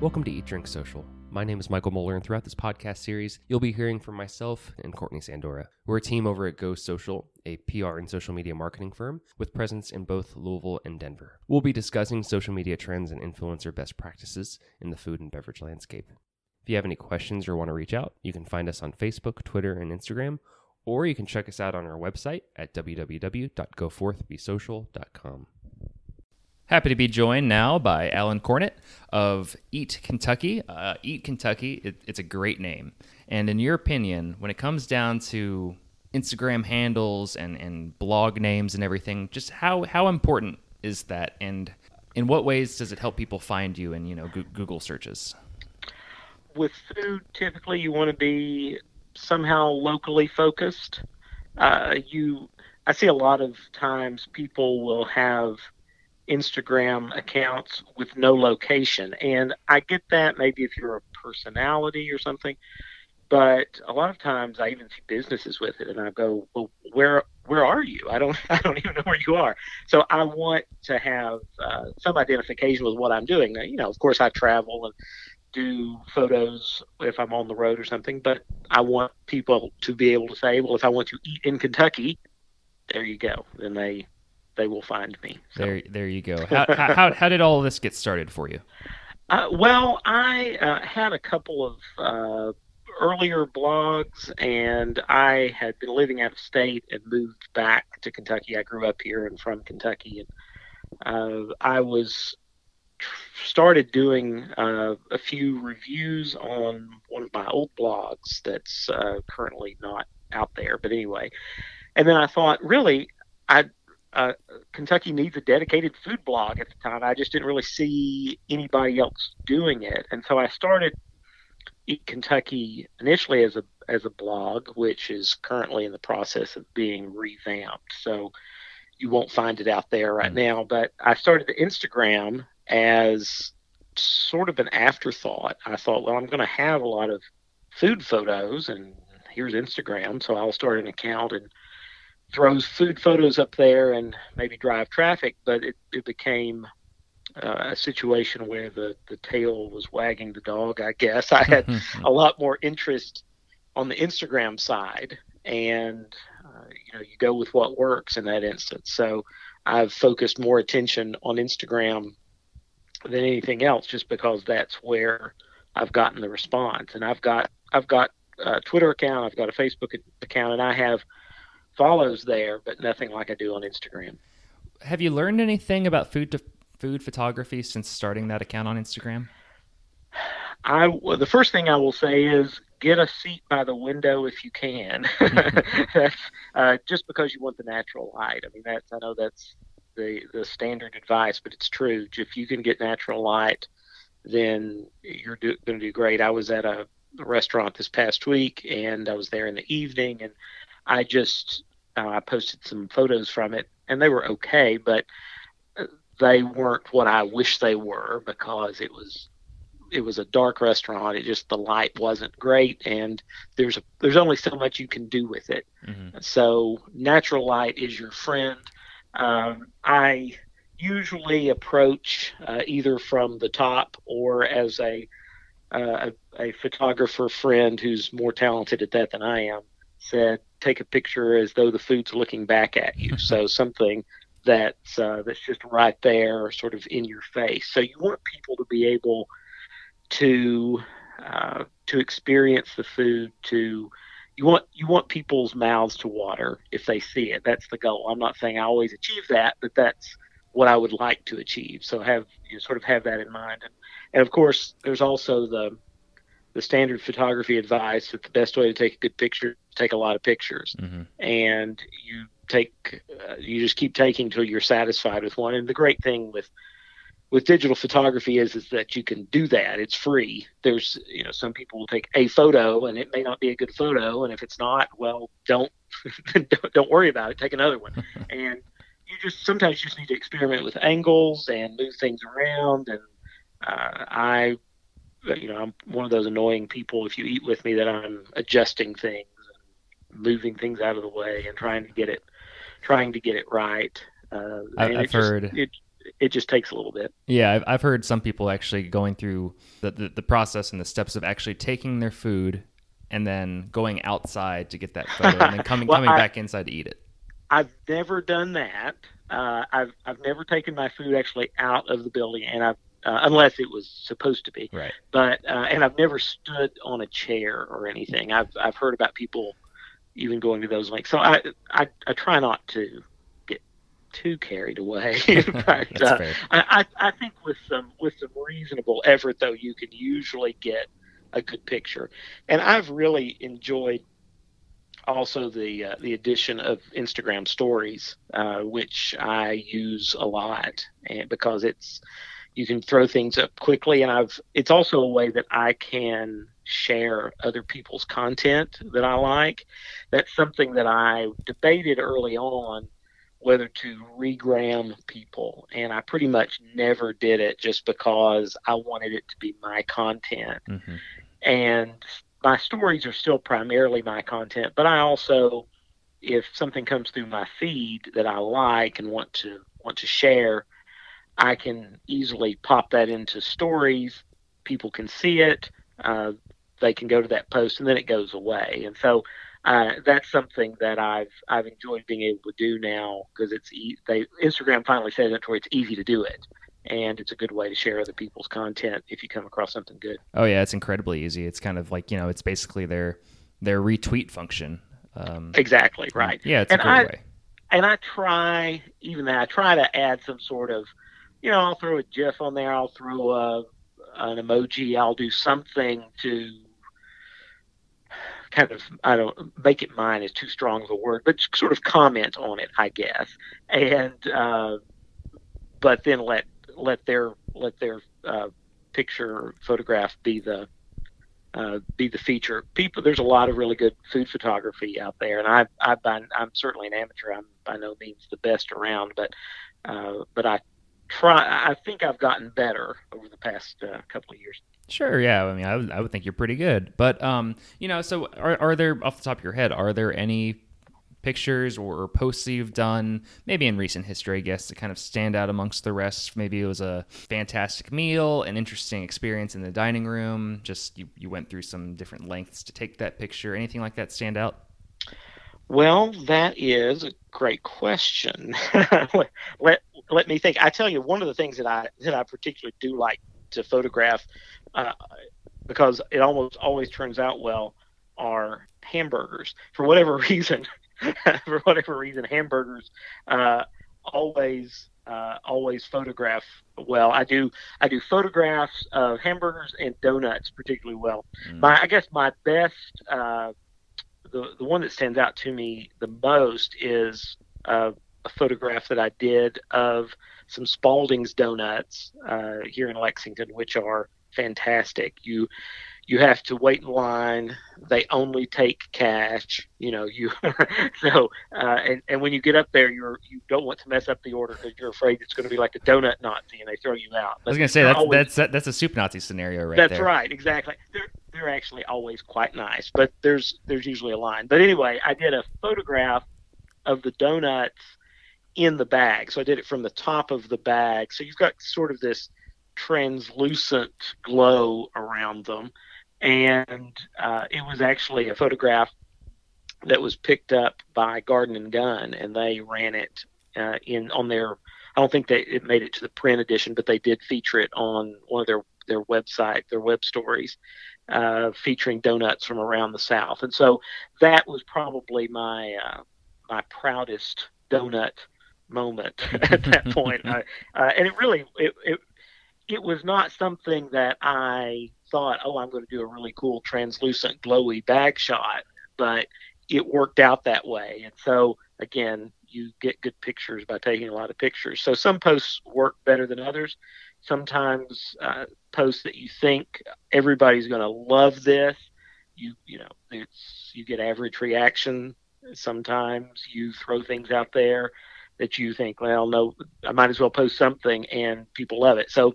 Welcome to Eat Drink Social. My name is Michael Moeller, and throughout this podcast series, you'll be hearing from myself and Courtney Sandora. We're a team over at Go Social, a PR and social media marketing firm with presence in both Louisville and Denver. We'll be discussing social media trends and influencer best practices in the food and beverage landscape. If you have any questions or want to reach out, you can find us on Facebook, Twitter, and Instagram, or you can check us out on our website at www.goforthbesocial.com. Happy to be joined now by Alan Cornett of Eat Kentucky. Uh, Eat Kentucky, it, it's a great name. And in your opinion, when it comes down to Instagram handles and, and blog names and everything, just how, how important is that? And in what ways does it help people find you in you know Google searches? With food, typically you want to be somehow locally focused. Uh, you, I see a lot of times people will have – Instagram accounts with no location. And I get that maybe if you're a personality or something, but a lot of times I even see businesses with it and I go, well, where where are you? I don't I don't even know where you are. So I want to have uh, some identification with what I'm doing. Now, you know, of course I travel and do photos if I'm on the road or something, but I want people to be able to say, well, if I want to eat in Kentucky, there you go. Then they they will find me. So. There, there you go. How, how, how did all this get started for you? Uh, well, I uh, had a couple of uh, earlier blogs, and I had been living out of state and moved back to Kentucky. I grew up here and from Kentucky, and uh, I was started doing uh, a few reviews on one of my old blogs that's uh, currently not out there. But anyway, and then I thought, really, I uh, Kentucky needs a dedicated food blog at the time. I just didn't really see anybody else doing it, and so I started Eat Kentucky initially as a as a blog, which is currently in the process of being revamped. So you won't find it out there right mm now. But I started the Instagram as sort of an afterthought. I thought, well, I'm going to have a lot of food photos, and here's Instagram, so I'll start an account and throws food photos up there and maybe drive traffic, but it, it became uh, a situation where the, the tail was wagging the dog, I guess. I had a lot more interest on the Instagram side, and uh, you know, you go with what works in that instance. So I've focused more attention on Instagram than anything else, just because that's where I've gotten the response. And I've got I've got a Twitter account, I've got a Facebook account, and I have follows there, but nothing like I do on Instagram. Have you learned anything about food to food photography since starting that account on Instagram? I well, the first thing I will say is get a seat by the window if you can. that's uh, just because you want the natural light. I mean, that's I know that's the the standard advice, but it's true. If you can get natural light, then you're do, going to do great. I was at a, a restaurant this past week, and I was there in the evening, and I just uh, I posted some photos from it, and they were okay, but they weren't what I wish they were because it was it was a dark restaurant. It just the light wasn't great, and there's a there's only so much you can do with it. Mm-hmm. So natural light is your friend. Um, I usually approach uh, either from the top or as a, uh, a, a photographer friend who's more talented at that than I am said take a picture as though the food's looking back at you. so something that's uh, that's just right there, sort of in your face. So you want people to be able to uh, to experience the food. To you want you want people's mouths to water if they see it. That's the goal. I'm not saying I always achieve that, but that's what I would like to achieve. So have you know, sort of have that in mind. And, and of course, there's also the the standard photography advice that the best way to take a good picture take a lot of pictures. Mm-hmm. and you take uh, you just keep taking until you're satisfied with one. And the great thing with with digital photography is is that you can do that. It's free. There's you know some people will take a photo and it may not be a good photo. And if it's not well don't don't, don't worry about it. Take another one. And you just sometimes you just need to experiment with angles and move things around. And uh, I you know, I'm one of those annoying people. If you eat with me, that I'm adjusting things moving things out of the way and trying to get it, trying to get it right. Uh, I, have heard it, it just takes a little bit. Yeah, I've, I've heard some people actually going through the, the, the process and the steps of actually taking their food and then going outside to get that photo and then coming well, coming I, back inside to eat it. I've never done that. Uh, I've I've never taken my food actually out of the building, and I've uh, unless it was supposed to be. Right. But uh, and I've never stood on a chair or anything. I've I've heard about people even going to those lengths. So I I, I try not to get too carried away. but uh, I, I think with some with some reasonable effort though, you can usually get a good picture. And I've really enjoyed also the uh, the addition of Instagram stories, uh, which I use a lot, and because it's you can throw things up quickly, and I've it's also a way that I can share other people's content that I like. That's something that I debated early on whether to regram people and I pretty much never did it just because I wanted it to be my content. Mm-hmm. And my stories are still primarily my content, but I also, if something comes through my feed that I like and want to want to share, I can easily pop that into stories. People can see it. Uh, they can go to that post, and then it goes away. And so uh, that's something that I've I've enjoyed being able to do now because it's e- they Instagram finally said it where it's easy to do it and it's a good way to share other people's content if you come across something good. Oh yeah, it's incredibly easy. It's kind of like you know, it's basically their their retweet function. Um, exactly right. Yeah, it's and a great I, way. And I try, even that, I try to add some sort of, you know, I'll throw a GIF on there. I'll throw a, an emoji. I'll do something to kind of I don't make it mine is too strong of a word, but sort of comment on it, I guess, and uh, but then let let their let their uh, picture photograph be the uh, be the feature. People, there's a lot of really good food photography out there, and I, I, I'm certainly an amateur. I'm by no means the best around, but, uh, but I try. I think I've gotten better over the past uh, couple of years. Sure, yeah. I mean, I would, I would think you're pretty good, but um, you know, so are, are there off the top of your head, are there any pictures or posts you've done, maybe in recent history, I guess, to kind of stand out amongst the rest? Maybe it was a fantastic meal, an interesting experience in the dining room, just you, you went through some different lengths to take that picture. Anything like that stand out? Well, that is a great question. let, let me think. I tell you, one of the things that I that I particularly do like to photograph, uh, because it almost always turns out well, are hamburgers. For whatever reason, for whatever reason, hamburgers uh, always uh, always photograph well. I do I do photographs of hamburgers and donuts particularly well. Mm. My I guess my best uh, the the one that stands out to me the most is uh, a photograph that I did of some Spalding's donuts uh, here in Lexington, which are fantastic. You you have to wait in line. They only take cash. You know, you so uh, and and when you get up there, you're you don't want to mess up the order because you're afraid it's going to be like the donut Nazi and they throw you out. But I was going to say that's always, that's that's a soup Nazi scenario right that's there. right, exactly. They're they're actually always quite nice, but there's there's usually a line. But anyway, I did a photograph of the donuts in the bag. So I did it from the top of the bag. So you've got sort of this translucent glow around them and uh, it was actually a photograph that was picked up by Garden and Gun, and they ran it uh, in on their. I don't think they it made it to the print edition, but they did feature it on one of their their website, their web stories, uh, featuring donuts from around the South, and so that was probably my uh, my proudest donut moment at that point. I, uh, and it really it, it it was not something that I thought, oh, I'm going to do a really cool translucent glowy bag shot, but it worked out that way. And so again, you get good pictures by taking a lot of pictures. So some posts work better than others. Sometimes uh, posts that you think everybody's going to love this, you you know, it's you get average reaction. Sometimes you throw things out there that you think, well, no, I might as well post something, and people love it. So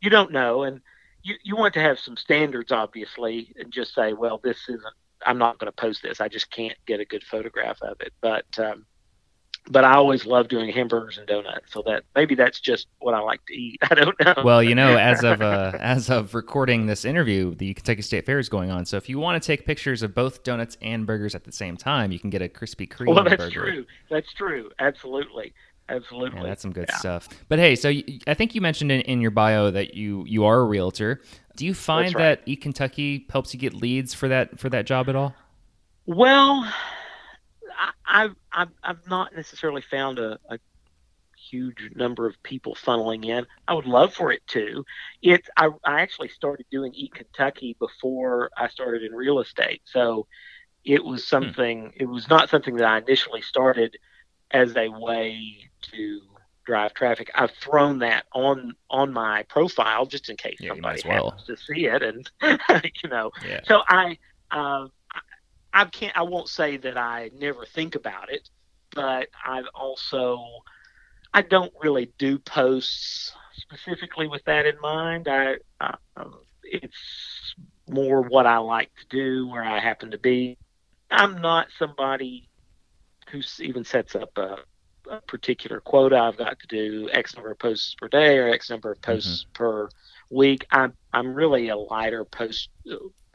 you don't know, and you, you want to have some standards, obviously, and just say, well, this isn't. I'm not going to post this. I just can't get a good photograph of it. But um, but I always love doing hamburgers and donuts. So that maybe that's just what I like to eat. I don't know. Well, you know, as of uh, as of recording this interview, the Kentucky State Fair is going on. So if you want to take pictures of both donuts and burgers at the same time, you can get a Krispy Kreme well, that's burger. true. That's true. Absolutely. Absolutely. Yeah, that's some good Yeah. stuff. But hey, so I think you mentioned in, in your bio that you you are a realtor. Do you find right. that Eat Kentucky helps you get leads for that for that job at all? Well, I, I've, I've I've not necessarily found a, a huge number of people funneling in. I would love for it to. It I, I actually started doing Eat Kentucky before I started in real estate, so it was hmm. something. It was not something that I initially started as a way to drive traffic. I've thrown that on on my profile just in case Yeah, somebody well. happens to see it, and you know. Yeah. So I, uh, I- I can't. I won't say that I never think about it, but I've also, I don't really do posts specifically with that in mind. I, uh, it's more what I like to do, where I happen to be. I'm not somebody who even sets up a, a particular quota. I've got to do X number of posts per day or X number of posts per week. I'm I'm really a lighter post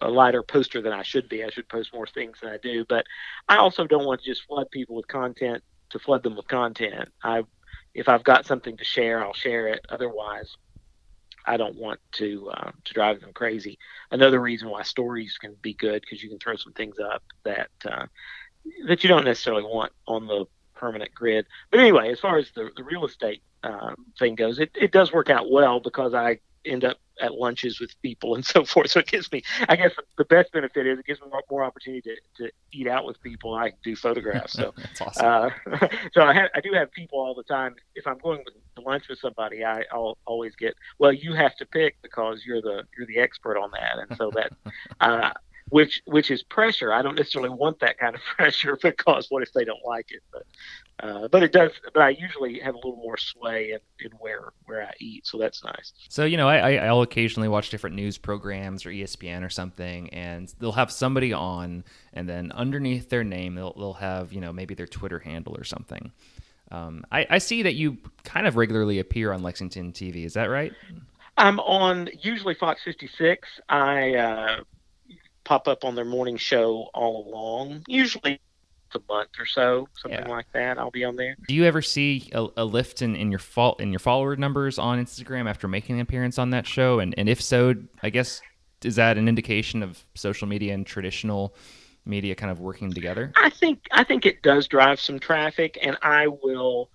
a lighter poster than I should be. I should post more things than I do, but I also don't want to just flood people with content to flood them with content. I if I've got something to share, I'll share it. Otherwise, I don't want to uh, to drive them crazy. Another reason why stories can be good because you can throw some things up that uh, that you don't necessarily want on the permanent grid. But anyway, as far as the, the real estate um, thing goes, it, it does work out well because I end up at lunches with people and so forth. So it gives me, I guess, the best benefit is it gives me more, more opportunity to, to eat out with people. I do photographs. So That's awesome. uh, so I, have, I do have people all the time. If I'm going to lunch with somebody, I, I'll always get, well, you have to pick because you're the you're the expert on that, and so that, uh, which which is pressure. I don't necessarily want that kind of pressure because what if they don't like it? But uh, but it does. But I usually have a little more sway in, in where where I eat, so that's nice. So you know, I, I'll occasionally watch different news programs or ESPN or something, and they'll have somebody on, and then underneath their name, they'll they'll have you know maybe their Twitter handle or something. Um, I, I see that you kind of regularly appear on Lexington TV. Is that right? I'm on usually Fox 56. I uh, pop up on their morning show all along. Usually a month or so, something Yeah. like that. I'll be on there. Do you ever see a, a lift in, in your fol- in your follower numbers on Instagram after making an appearance on that show? And and if so, I guess is that an indication of social media and traditional media kind of working together? I think I think it does drive some traffic, and I will,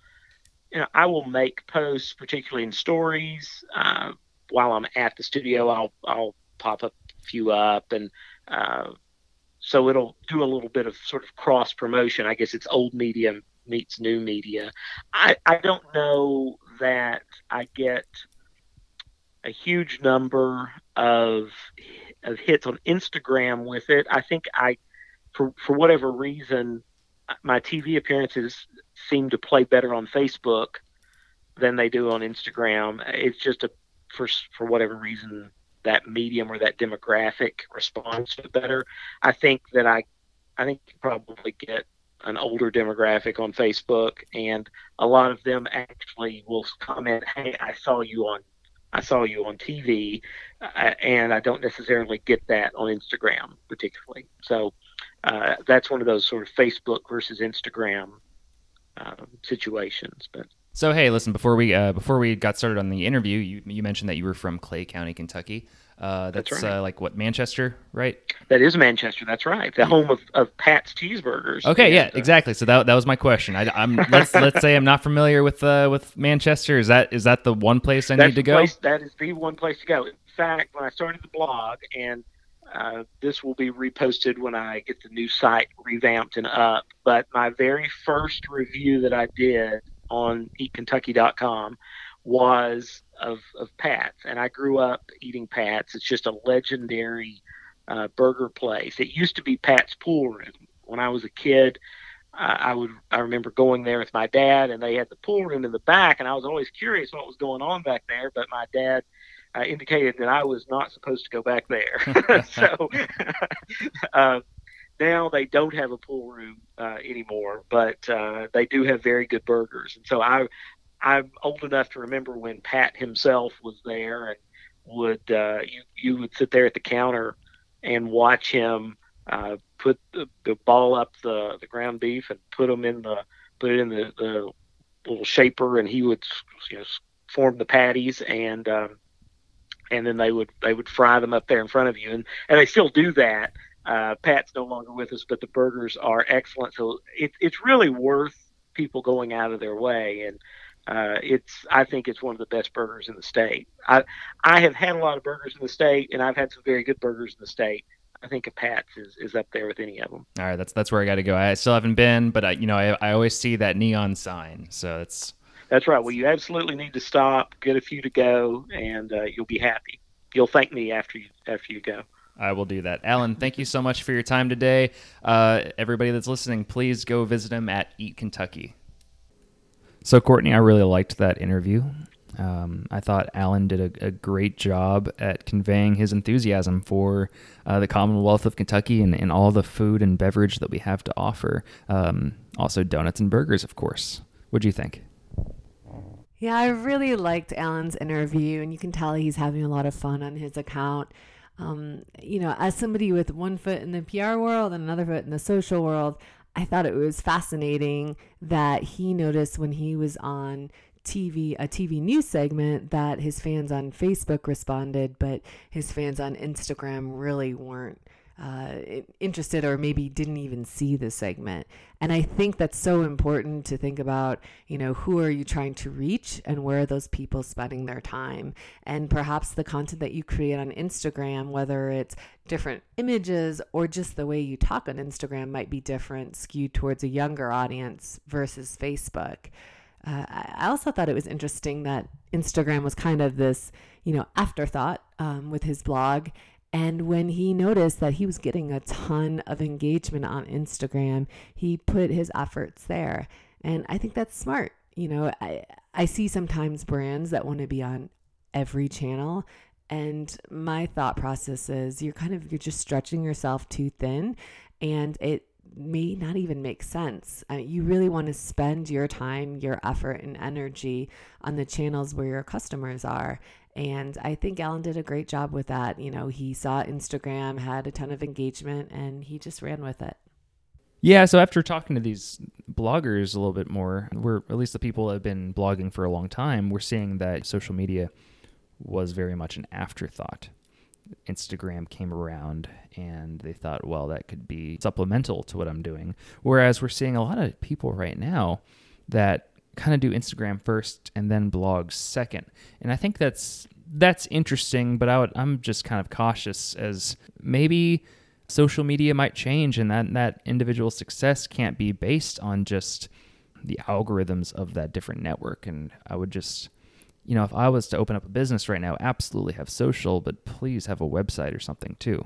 you know, I will make posts, particularly in stories, uh, while I'm at the studio. I'll I'll pop a few up, and uh, so it'll do a little bit of sort of cross promotion. I guess it's old media meets new media. I I don't know that I get a huge number of of hits on Instagram with it. I think I for for whatever reason, my TV appearances seem to play better on Facebook than they do on Instagram. It's just a for for whatever reason that medium or that demographic responds to better. I think that I I think you probably get an older demographic on Facebook, and a lot of them actually will comment, "Hey, I saw you on." I saw you on TV, uh, and I don't necessarily get that on Instagram particularly. So, uh, that's one of those sort of Facebook versus Instagram um, situations. But So hey, listen, before we uh, before we got started on the interview, you you mentioned that you were from Clay County, Kentucky. Uh, that's That's right. uh, like what Manchester, right? that is Manchester. That's right, the home of, of Pat's Cheeseburgers. Okay, yeah, uh, exactly. So that, that was my question. I, am let's let's say I'm not familiar with uh, with Manchester. Is that is that the one place I that's need to go? Place, that is the one place to go. In fact, when I started the blog, and uh, this will be reposted when I get the new site revamped and up. But my very first review that I did on EatKentucky.com was of, of Pat's, and I grew up eating Pat's. It's just a legendary uh, burger place. It used to be Pat's Pool Room when I was a kid. I I would I remember going there with my dad, and they had the pool room in the back, and I was always curious what was going on back there. But my dad uh, indicated that I was not supposed to go back there. so, uh, now they don't have a pool room uh, anymore, but uh, they do have very good burgers. And so I, I'm old enough to remember when Pat himself was there and would uh, you you would sit there at the counter and watch him uh, put the, the ball up the the ground beef and put them in the put it in the, the little shaper and he would you know form the patties and um, and then they would they would fry them up there in front of you and and they still do that uh, Pat's no longer with us, but the burgers are excellent. So it, it's really worth people going out of their way. And uh, it's I think it's one of the best burgers in the state. I I have had a lot of burgers in the state, and I've had some very good burgers in the state. I think a Pat's is, is up there with any of them. All right, that's that's where I got to go. I still haven't been, but I, you know I, I always see that neon sign, so it's that's right. Well, you absolutely need to stop, get a few to go, and uh, you'll be happy. You'll thank me after you after you go. I will do that. Alan, thank you so much for your time today. Uh, everybody that's listening, please go visit him at Eat Kentucky. So, Courtney, I really liked that interview. Um, I thought Alan did a, a, great job at conveying his enthusiasm for uh, the Commonwealth of Kentucky and, and, all the food and beverage that we have to offer. Um, also, donuts and burgers, of course. What do you think? Yeah, I really liked Alan's interview, and you can tell he's having a lot of fun on his account um, you know, as somebody with one foot in the PR world and another foot in the social world, I thought it was fascinating that he noticed when he was on TV, a TV news segment, that his fans on Facebook responded, but his fans on Instagram really weren't uh, interested or maybe didn't even see the segment. And I think that's so important to think about, you know, who are you trying to reach and where are those people spending their time? And perhaps the content that you create on Instagram, whether it's different images or just the way you talk on Instagram, might be different, skewed towards a younger audience versus Facebook. Uh, I also thought it was interesting that Instagram was kind of this, you know, afterthought um, with his blog and when he noticed that he was getting a ton of engagement on Instagram, he put his efforts there. And I think that's smart. You know, I, I see sometimes brands that want to be on every channel. And my thought process is you're kind of, you're just stretching yourself too thin. And it may not even make sense. You really want to spend your time, your effort, and energy on the channels where your customers are. And I think Alan did a great job with that. You know, he saw Instagram had a ton of engagement and he just ran with it. Yeah, so after talking to these bloggers a little bit more, we're at least the people that have been blogging for a long time, we're seeing that social media was very much an afterthought. Instagram came around and they thought, well, that could be supplemental to what I'm doing. Whereas we're seeing a lot of people right now that kind of do Instagram first and then blogs second. And I think that's that's interesting, but I would, I'm just kind of cautious as maybe social media might change and that that individual success can't be based on just the algorithms of that different network and I would just you know, if I was to open up a business right now, absolutely have social, but please have a website or something too.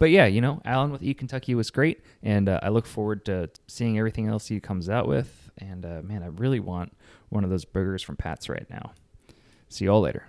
But yeah, you know, Alan with Eat Kentucky was great, and uh, I look forward to seeing everything else he comes out with. And uh, man, I really want one of those burgers from Pat's right now. See you all later.